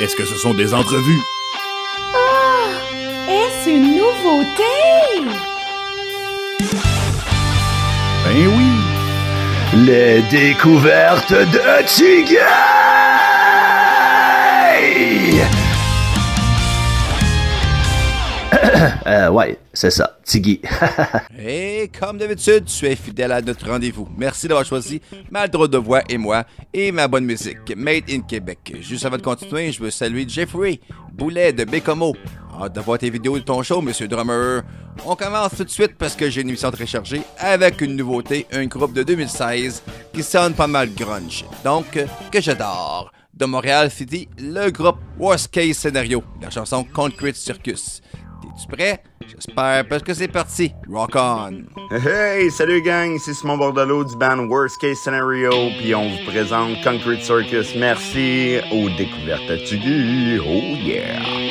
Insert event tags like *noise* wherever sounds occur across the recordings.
Est-ce que ce sont des entrevues? Ah! Est-ce une nouveauté? Ben oui. Les découvertes de Tigay! *coughs* euh, ouais, c'est ça, Tiggy. *laughs* Et comme d'habitude, tu es fidèle à notre rendez-vous. Merci d'avoir choisi ma drôle de voix et moi et ma bonne musique, Made in Québec. Juste avant de continuer, je veux saluer Jeffrey Boulet de Bécomo. Hâte de voir tes vidéos de ton show, Monsieur Drummer. On commence tout de suite parce que j'ai une émission très chargée avec une nouveauté, un groupe de 2016 qui sonne pas mal grunge. Donc, que j'adore. De Montréal City, le groupe Worst Case Scenario, la chanson Concrete Circus. Es-tu prêt? J'espère, parce que c'est parti. Rock on! Hey, salut gang, c'est Simon Bordelot du band Worst Case Scenario, puis on vous présente Concrete Circus. Merci aux découvertes à Tiggy. Oh yeah!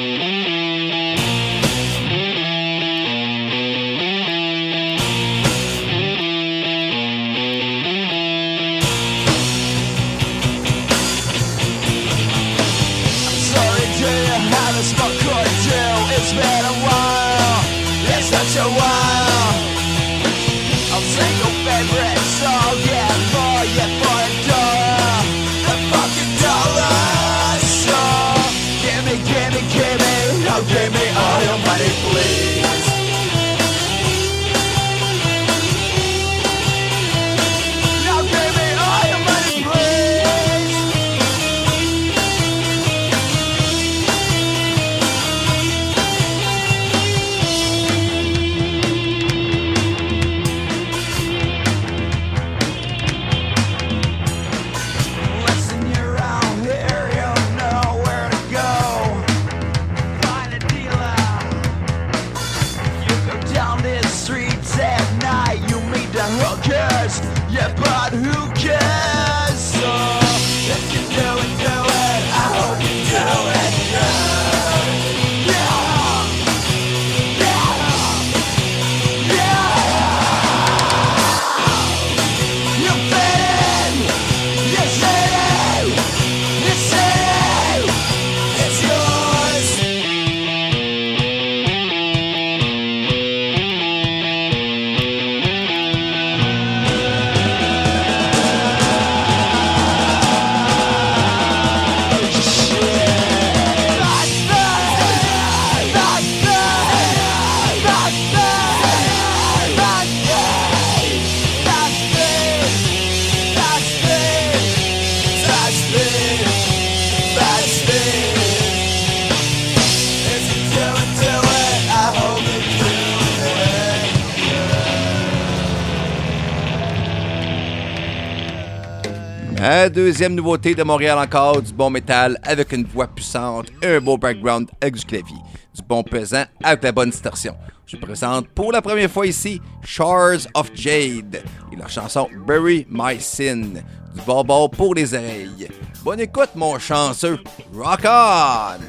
Ma deuxième nouveauté de Montréal encore, du bon métal avec une voix puissante, un beau background avec du clavier, du bon pesant avec la bonne distorsion. Je présente pour la première fois ici Shards of Jade et leur chanson Bury My Sin, du bonbon pour les oreilles. Bonne écoute mon chanceux, rock on!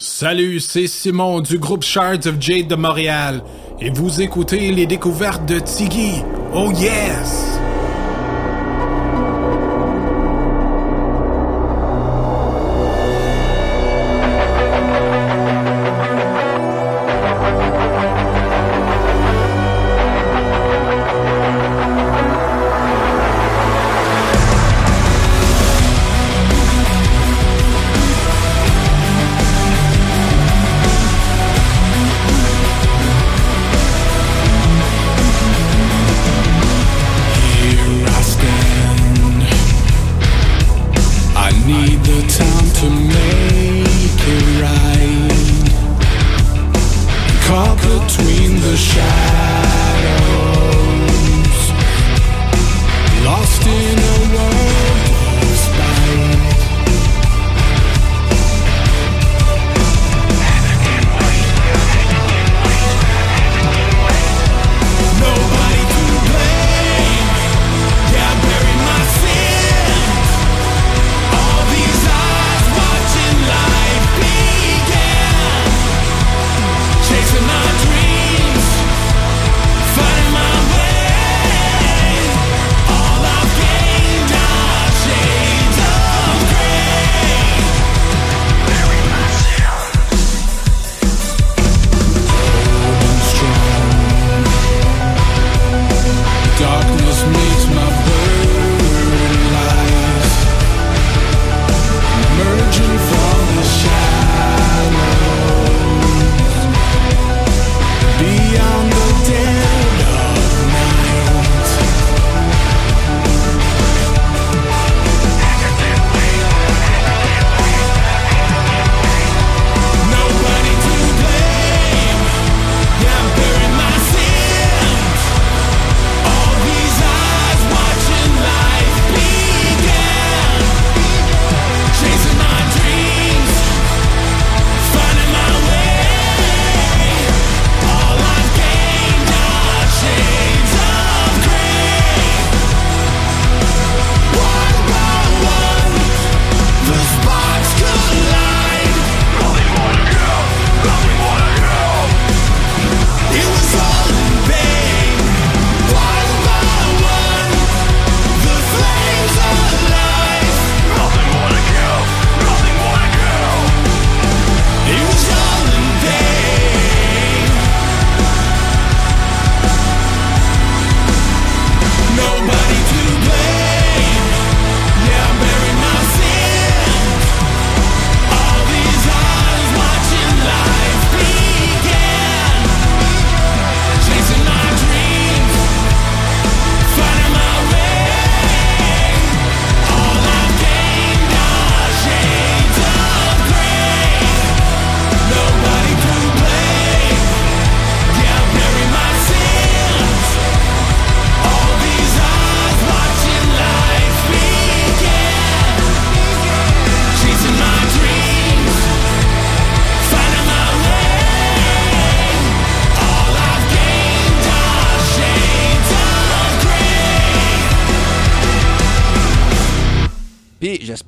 Salut, c'est Simon du groupe Shards of Jade de Montréal et vous écoutez les découvertes de Tiggy. Oh yes!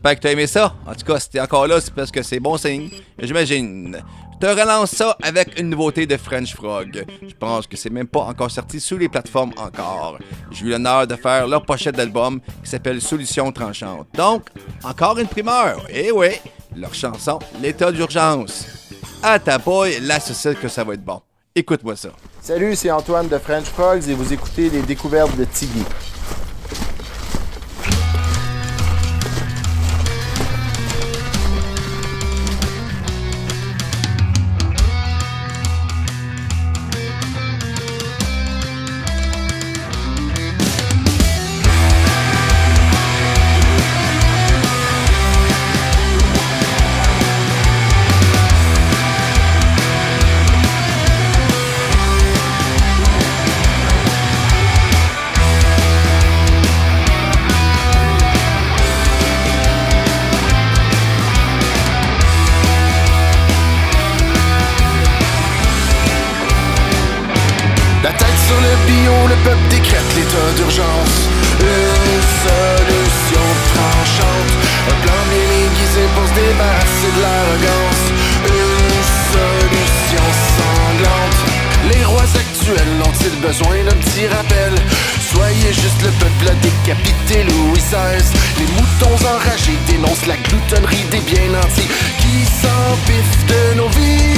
J'espère que tu as aimé ça. En tout cas, si t'es encore là, c'est parce que c'est bon signe. J'imagine. Je te relance ça avec une nouveauté de French Frog. Je pense que c'est même pas encore sorti sous les plateformes encore. J'ai eu l'honneur de faire leur pochette d'album qui s'appelle Solution Tranchante. Donc, encore une primeur. Eh oui, leur chanson L'état d'urgence. À ta boy, là, c'est que ça va être bon. Écoute-moi ça. Salut, c'est Antoine de French Frogs et vous écoutez les découvertes de Tiggy. Besoin d'un petit rappel? Soyez juste le peuple à décapiter Louis XVI. Les moutons enragés dénoncent la gloutonnerie des bien nantis qui s'empiffent de nos vives.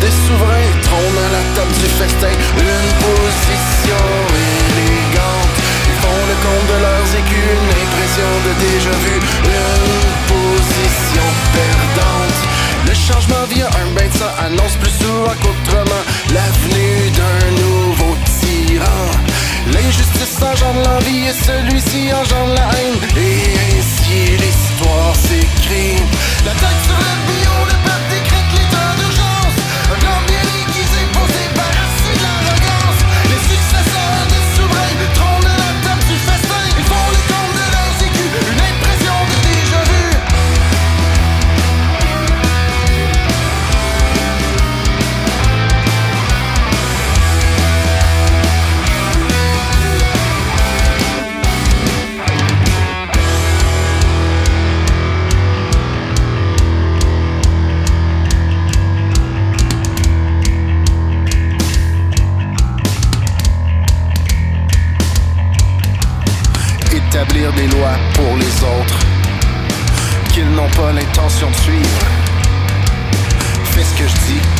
Des souverains trônent à la table du festin. Une position élégante. Ils font le compte de leurs écus Une impression de déjà vu Une position perdante. Le changement via un bain de sang Annonce plus souvent qu'autrement L'avenue d'un nouveau tyran. L'injustice engendre l'envie Et celui-ci engendre la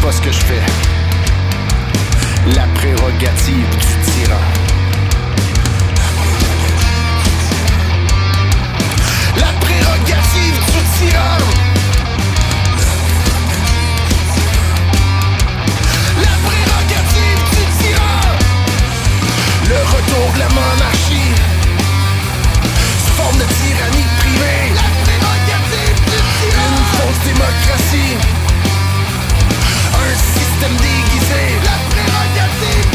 pas ce que je fais. La prérogative du tyran. La prérogative du tyran. La prérogative du tyran. Le retour de la monarchie sous forme de tyrannie privée. La prérogative du tyran. Une fausse démocratie. Système déguisé. La prérogative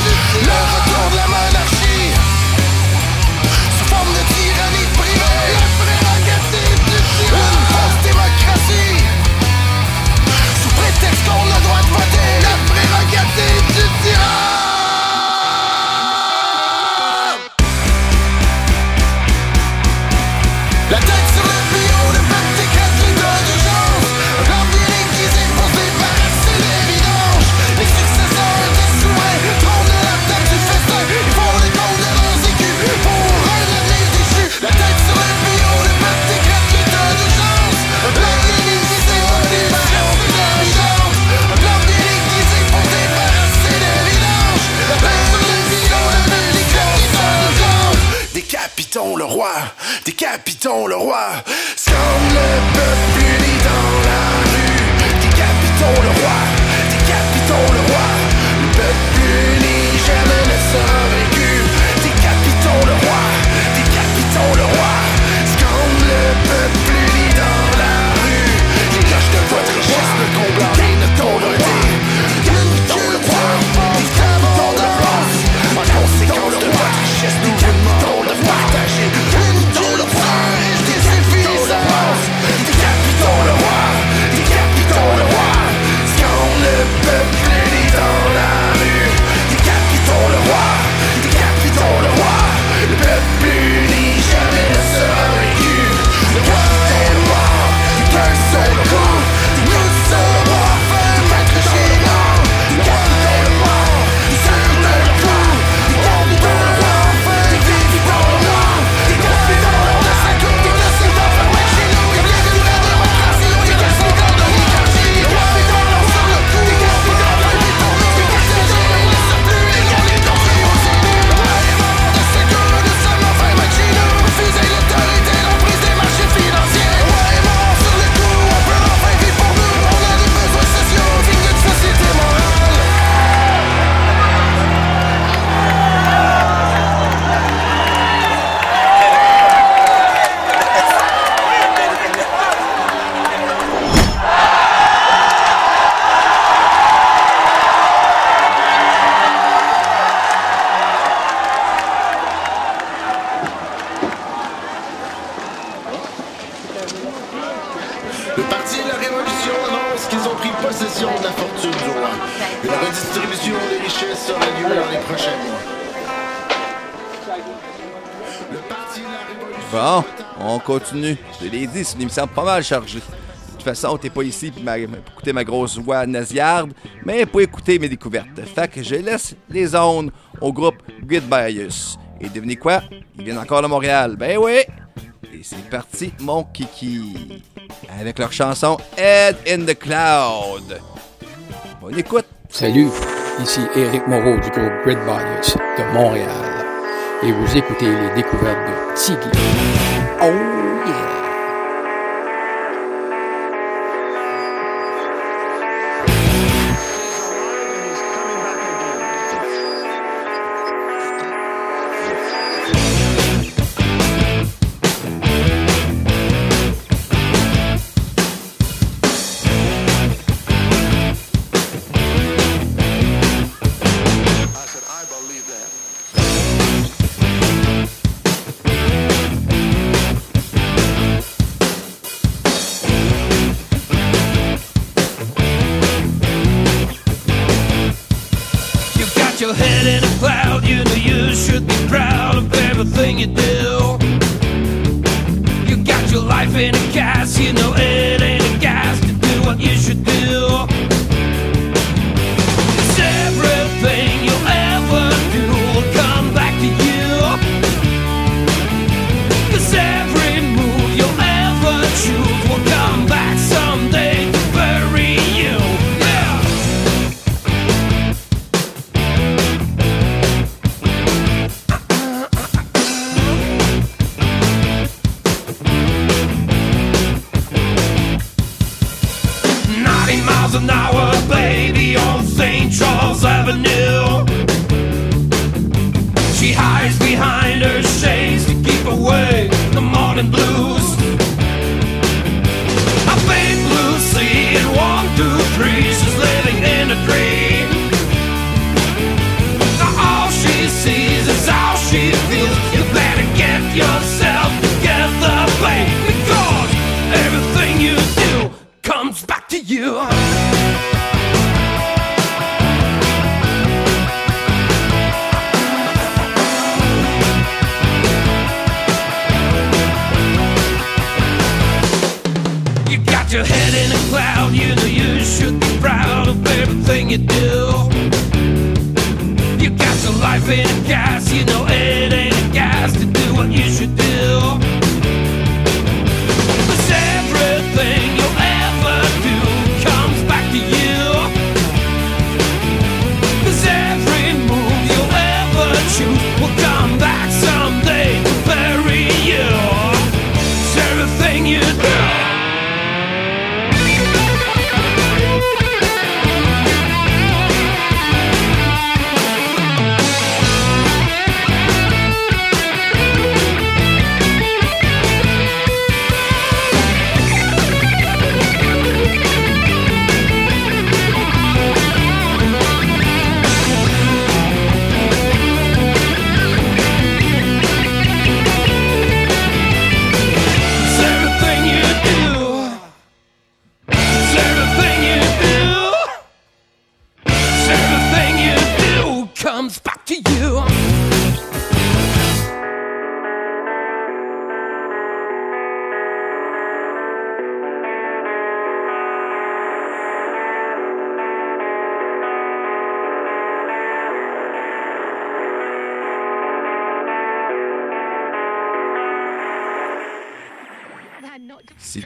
décapitons le roi. Scande Je l'ai dit, c'est une émission pas mal chargée. De toute façon, t'es pas ici pour, écouter ma grosse voix nasillarde, mais pour écouter mes découvertes. Fait que je laisse les zones au groupe Grid Bias. Et devinez quoi? Ils viennent encore de Montréal. Ben oui! Et c'est parti, mon kiki. Avec leur chanson Head in the Cloud. Bonne écoute! Salut, ici Éric Moreau du groupe Grid Bias de Montréal. Et vous écoutez les découvertes de Tiggy. Oh yeah! no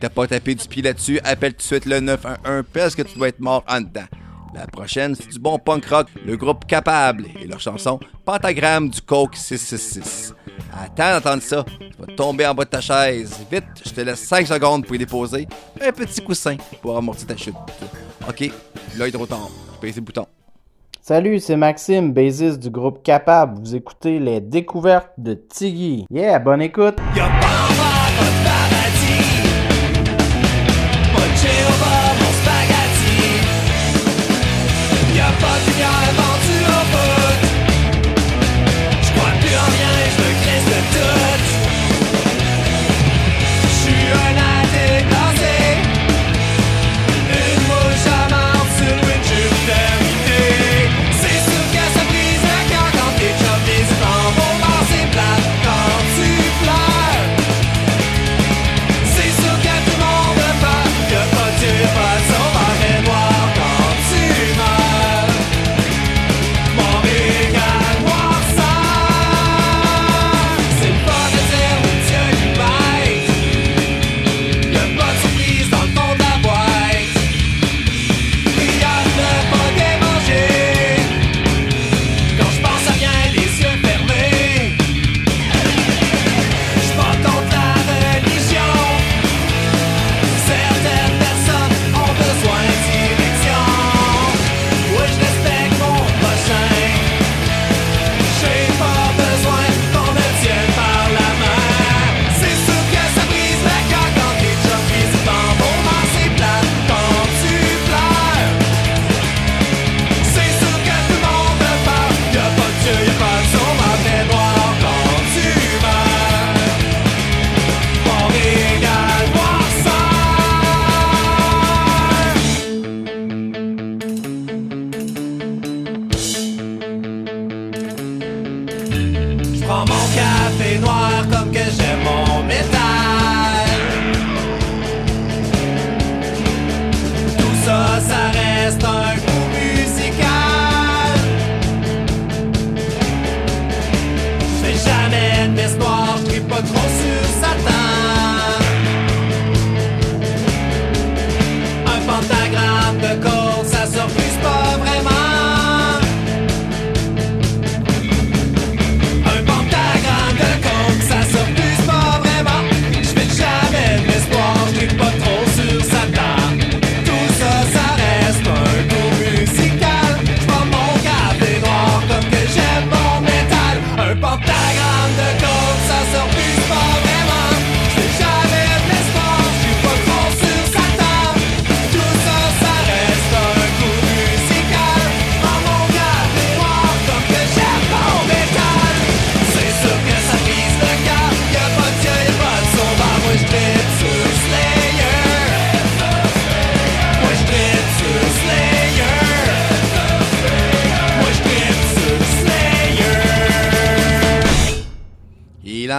t'as pas tapé du pied là-dessus, appelle tout de suite le 911 parce que tu dois être mort en dedans. La prochaine, c'est du bon punk rock, le groupe Capable et leur chanson Pentagramme du Coke 666. Attends d'entendre ça, tu vas tomber en bas de ta chaise. Vite, je te laisse 5 secondes pour y déposer un petit coussin pour amortir ta chute. Ok, là il est trop tard, je le bouton. Salut, c'est Maxime, bassiste du groupe Capable. Vous écoutez les découvertes de Tiggy. Yeah, bonne écoute!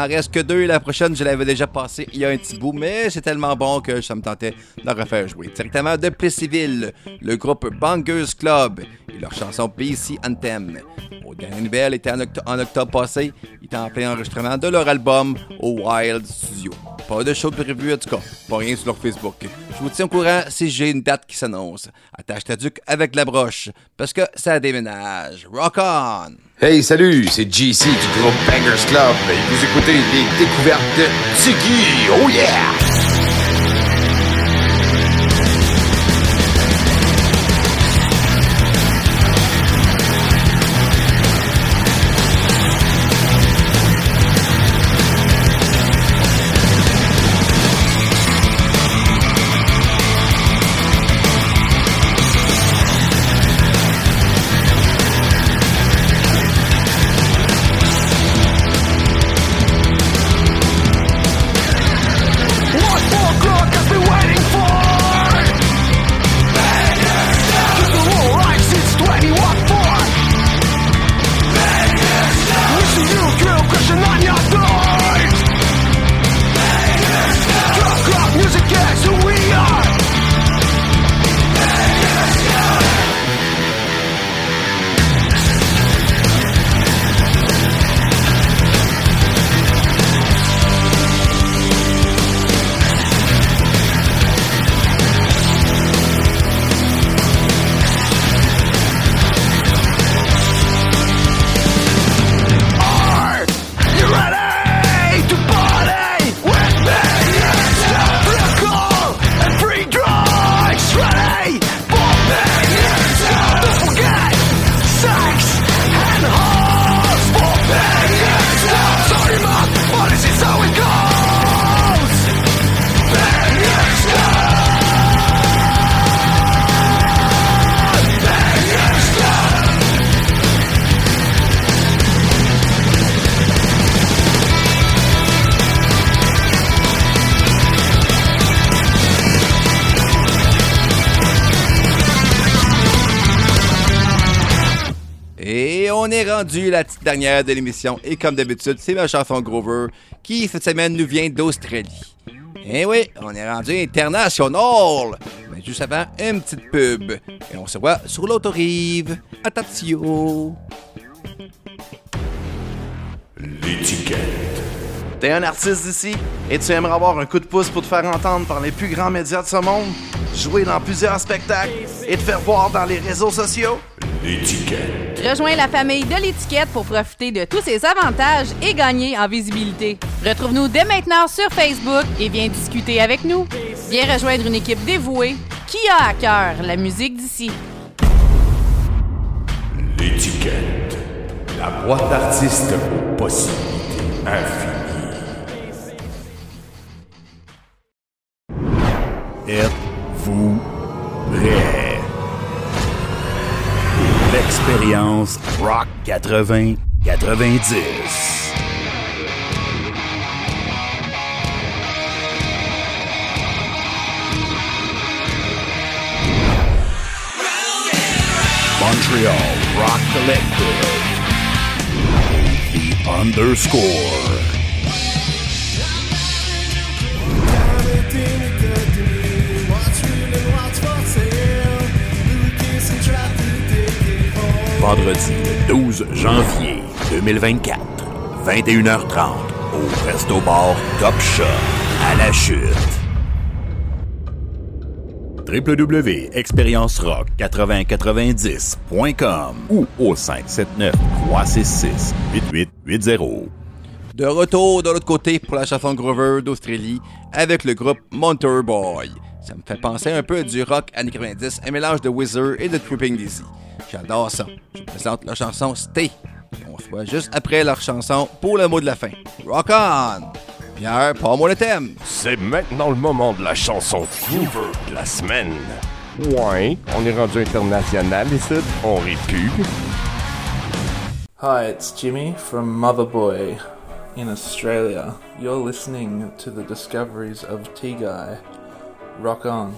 En reste que deux. La prochaine, je l'avais déjà passée il y a un petit bout, mais c'est tellement bon que ça me tentait de la refaire jouer. Directement de Plessisville, le groupe Bangers Club et leur chanson PC Anthem. Au dernier nouvelle était en, octo- en octobre passé. Ils étaient en plein enregistrement de leur album au Wild Studio. Pas de show prévu en tout cas, pas rien sur leur Facebook. Je vous tiens au courant si j'ai une date qui s'annonce. Attache ta duc avec la broche, parce que ça déménage. Rock on! Hey, salut, c'est JC du groupe Bangers Club et vous écoutez les découvertes de Tiggy. Oh yeah! Est rendu la petite dernière de l'émission. Et comme d'habitude, c'est ma chanson Grover qui, cette semaine, nous vient d'Australie. Et oui, on est rendu international. Mais juste avant, une petite pub. Et on se voit sur l'autre rive. Attention. L'étiquette. T'es un artiste d'ici et tu aimerais avoir un coup de pouce pour te faire entendre par les plus grands médias de ce monde, jouer dans plusieurs spectacles et te faire voir dans les réseaux sociaux? L'étiquette. Rejoins la famille de l'étiquette pour profiter de tous ses avantages et gagner en visibilité. Retrouve-nous dès maintenant sur Facebook et viens discuter avec nous. Viens rejoindre une équipe dévouée qui a à cœur la musique d'ici. L'étiquette. La boîte d'artistes aux possibilités infinies. Êtes-vous Rock 80 90. Montreal Rock Collective. The underscore. Vendredi le 12 janvier 2024, 21h30, au Resto Bar Top Shop, à la chute. www.expériencerock8090.com ou au 579 366 8880. De retour de l'autre côté pour la chanson Grover d'Australie avec le groupe Monter Boy. Ça me fait penser un peu du rock années 90, un mélange de Wizard et de Tripping Dizzy. J'adore ça. Je vous présente la chanson Stay. On se voit juste après leur chanson pour le mot de la fin. Rock on! Pierre, pas moi le thème. C'est maintenant le moment de la chanson Groover de la semaine. Ouais, on est rendu international ici, on rit plus. Hi, it's Jimmy from Motherboy in Australia. You're listening to the discoveries of T Guy. Rock on.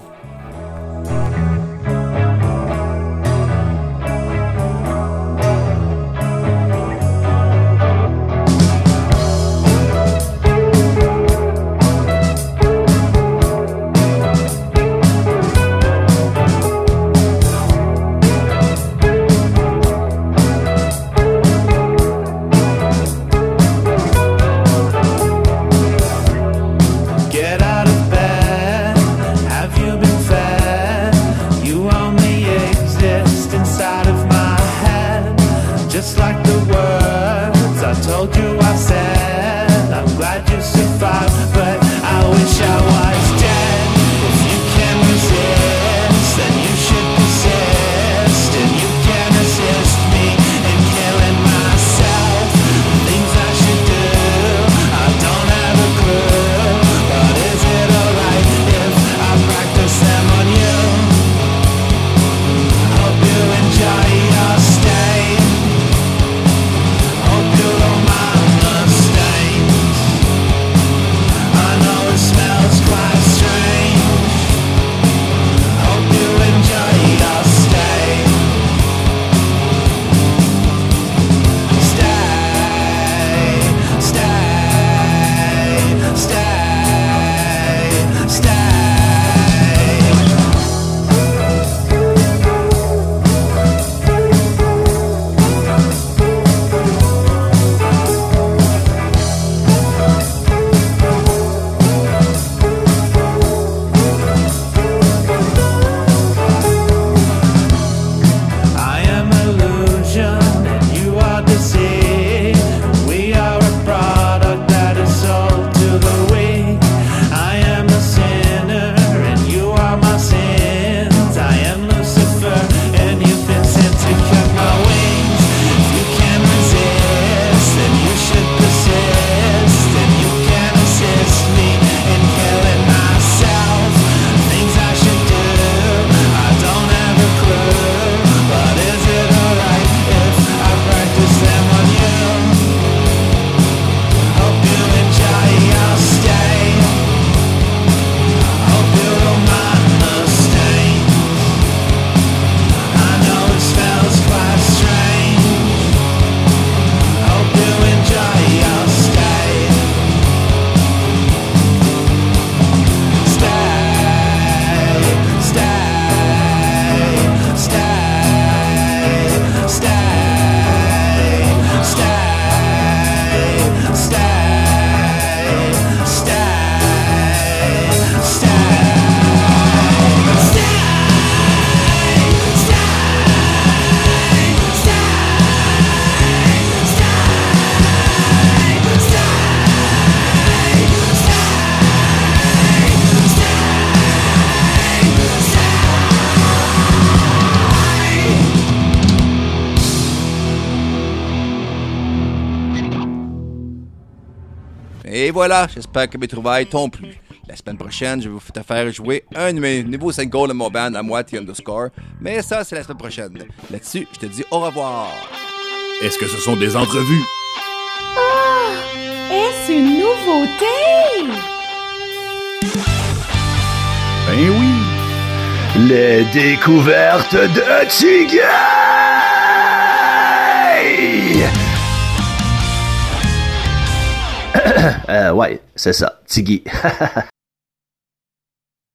Et voilà, j'espère que mes trouvailles t'ont plu. La semaine prochaine, je vais vous te faire jouer un de mes nouveaux singles de mon band à moitié underscore. Mais ça, c'est la semaine prochaine. Là-dessus, je te dis au revoir. Est-ce que ce sont des entrevues? Ah! Est-ce une nouveauté? Ben oui. Les découvertes de Tiggy! *coughs* euh, ouais, c'est ça, Tiggy. *laughs*